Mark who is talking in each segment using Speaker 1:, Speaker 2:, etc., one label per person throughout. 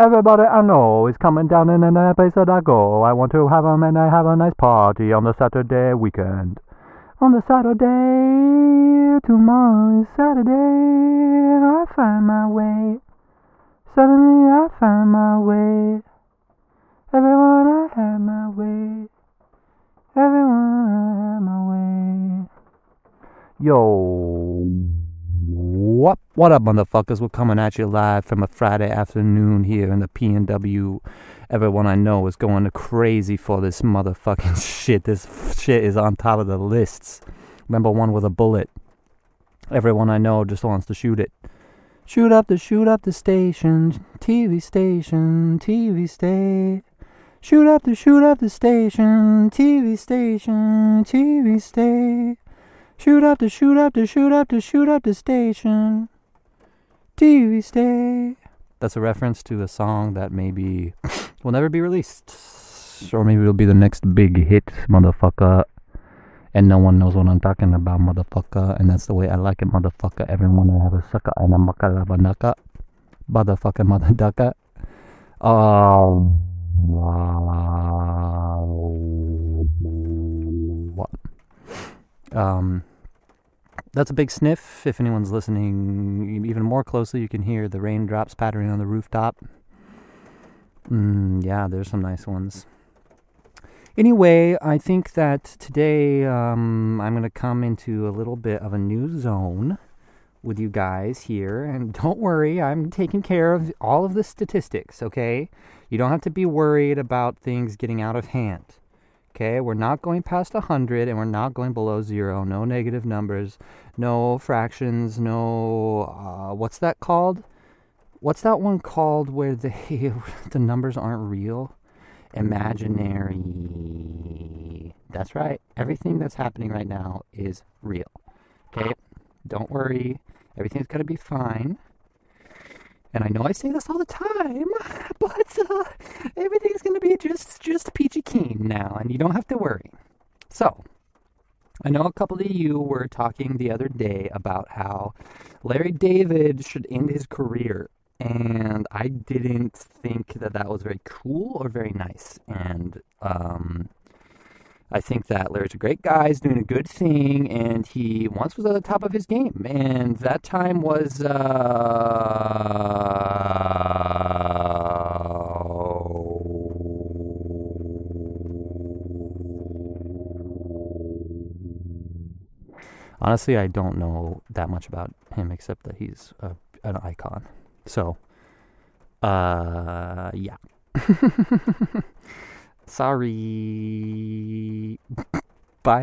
Speaker 1: Everybody I know is coming down in any place that I go. I want to have 'em and I have a nice party on the Saturday weekend. On the Saturday, tomorrow is Saturday, I find my way. Suddenly I find my way. What up, motherfuckers? We're coming at you live from a Friday afternoon here in the PNW. Everyone I know is going crazy for this motherfucking shit. This shit is on top of the lists. Remember one with a bullet. Everyone I know just wants to shoot it. Shoot up the shoot up the station, TV station, TV state. Shoot up the shoot up the station, TV station, TV state. Shoot up the shoot up the shoot up the shoot up the station. TV stay. That's a reference to a song that maybe will never be released. Or maybe it'll be the next big hit, motherfucker. And no one knows what I'm talking about, motherfucker. And that's the way I like it, motherfucker. Everyone I have a sucker and a makalabanaka. Motherfucker, mother ducker. Oh. What? Um, that's a big sniff. If anyone's listening even more closely, you can hear the raindrops pattering on the rooftop. Mm, yeah, there's some nice ones. Anyway, I think that today um, I'm going to come into a little bit of a new zone with you guys here. And don't worry, I'm taking care of all of the statistics, okay? You don't have to be worried about things getting out of hand. Okay, we're not going past 100 and we're not going below zero. No negative numbers, no fractions, no. Uh, what's that called? What's that one called where the, the numbers aren't real? Imaginary. That's right. Everything that's happening right now is real. Okay, don't worry. Everything's going to be fine. And I know I say this all the time, but uh, everything's going to be just just peachy keen now, and you don't have to worry. So, I know a couple of you were talking the other day about how Larry David should end his career, and I didn't think that that was very cool or very nice. And um, I think that Larry's a great guy. He's doing a good thing, and he once was at the top of his game, and that time was. Uh... Honestly, I don't know that much about him except that he's a, an icon. So, uh, yeah. Sorry. Bye.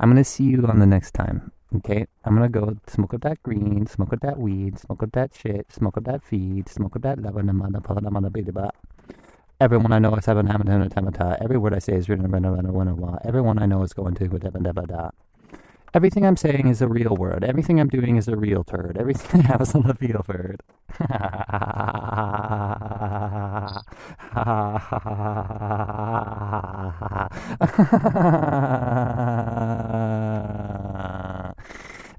Speaker 1: I'm gonna see you on the next time. Okay? I'm gonna go smoke up that green, smoke up that weed, smoke up that shit, smoke up that feed, smoke up that Everyone I know is having a hamadana tamata. Every word I say is written in a renawanawa. Everyone I know is going to da. Everything I'm saying is a real word. Everything I'm doing is a real turd. Everything I have is on the real bird.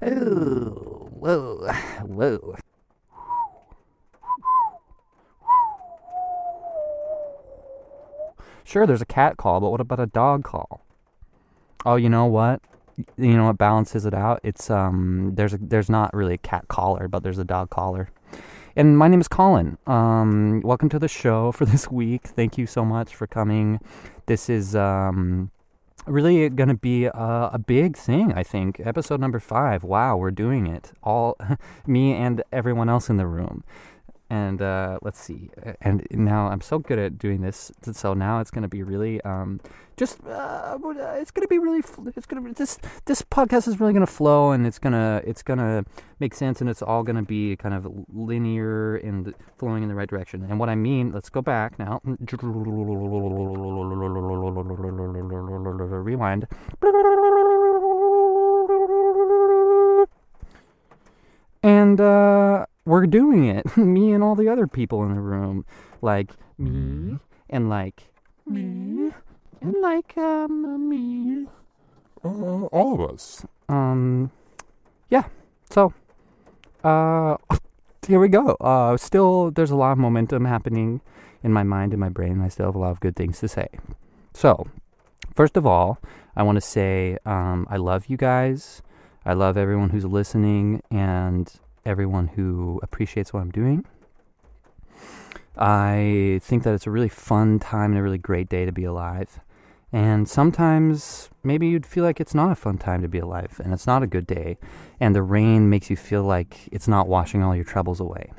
Speaker 1: Ooh, whoa, whoa. Sure, there's a cat call, but what about a dog call? Oh, you know what? you know what balances it out it's um there's a there's not really a cat collar but there's a dog collar and my name is colin. Um welcome to the show for this week. Thank you so much for coming. This is um really gonna be a, a big thing i think. Episode number five. Wow we're doing it. All me and everyone else in the room and uh, let's see. And now I'm so good at doing this, so now it's going to be really um, just uh, it's going to be really it's going to this this podcast is really going to flow and it's going to it's to make sense and it's all going to be kind of linear and flowing in the right direction. And what I mean, let's go back now. Rewind. And uh we're doing it. me and all the other people in the room. Like me mm-hmm. and like me and like um me.
Speaker 2: Uh, all of us.
Speaker 1: Um yeah, so uh, here we go. Uh, still, there's a lot of momentum happening in my mind and my brain. I still have a lot of good things to say. So, first of all, I want to say um, I love you guys. I love everyone who's listening and everyone who appreciates what I'm doing. I think that it's a really fun time and a really great day to be alive. And sometimes maybe you'd feel like it's not a fun time to be alive and it's not a good day. And the rain makes you feel like it's not washing all your troubles away.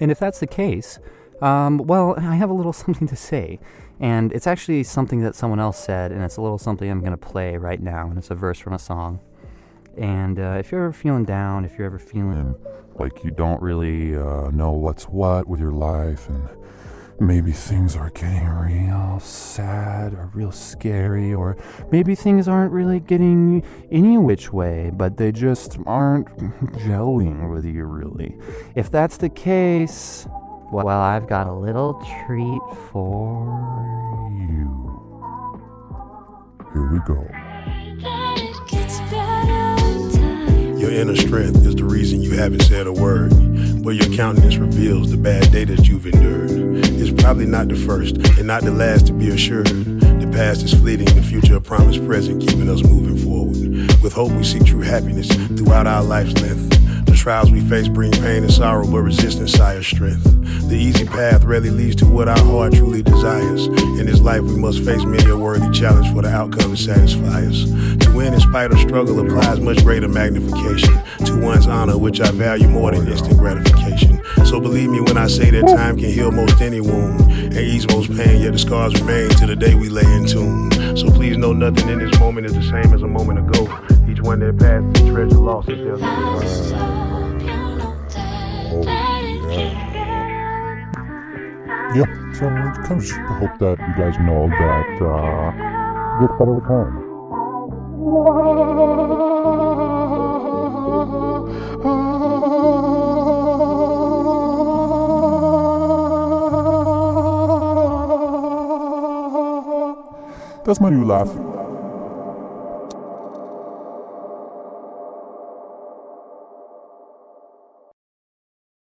Speaker 1: And if that's the case, um, well, I have a little something to say. And it's actually something that someone else said, and it's a little something I'm going to play right now. And it's a verse from a song. And uh, if you're ever feeling down, if you're ever feeling
Speaker 2: like you don't really uh, know what's what with your life, and maybe things are getting real sad or real scary, or maybe things aren't really getting any which way, but they just aren't gelling with you really. If that's the case, well, I've got a little treat for you. Here we go.
Speaker 3: Your inner strength is the reason you haven't said a word. But your countenance reveals the bad day that you've endured. It's probably not the first and not the last to be assured. The past is fleeting, the future a promised present, keeping us moving forward. With hope, we seek true happiness throughout our life's length. The trials we face bring pain and sorrow, but resistance sires strength. The easy path rarely leads to what our heart truly desires. In this life, we must face many a worthy challenge for the outcome to satisfy us. To win in spite of struggle applies much greater magnification to one's honor, which I value more than instant gratification. So believe me when I say that time can heal most any wound and ease most pain, yet the scars remain to the day we lay in tune. So please know nothing in this moment is the same as a moment ago. Each one that passed, passes, treasure lost is
Speaker 2: Yeah, so I kind of just hope that you guys know that uh, gets better with time. That's my new laugh.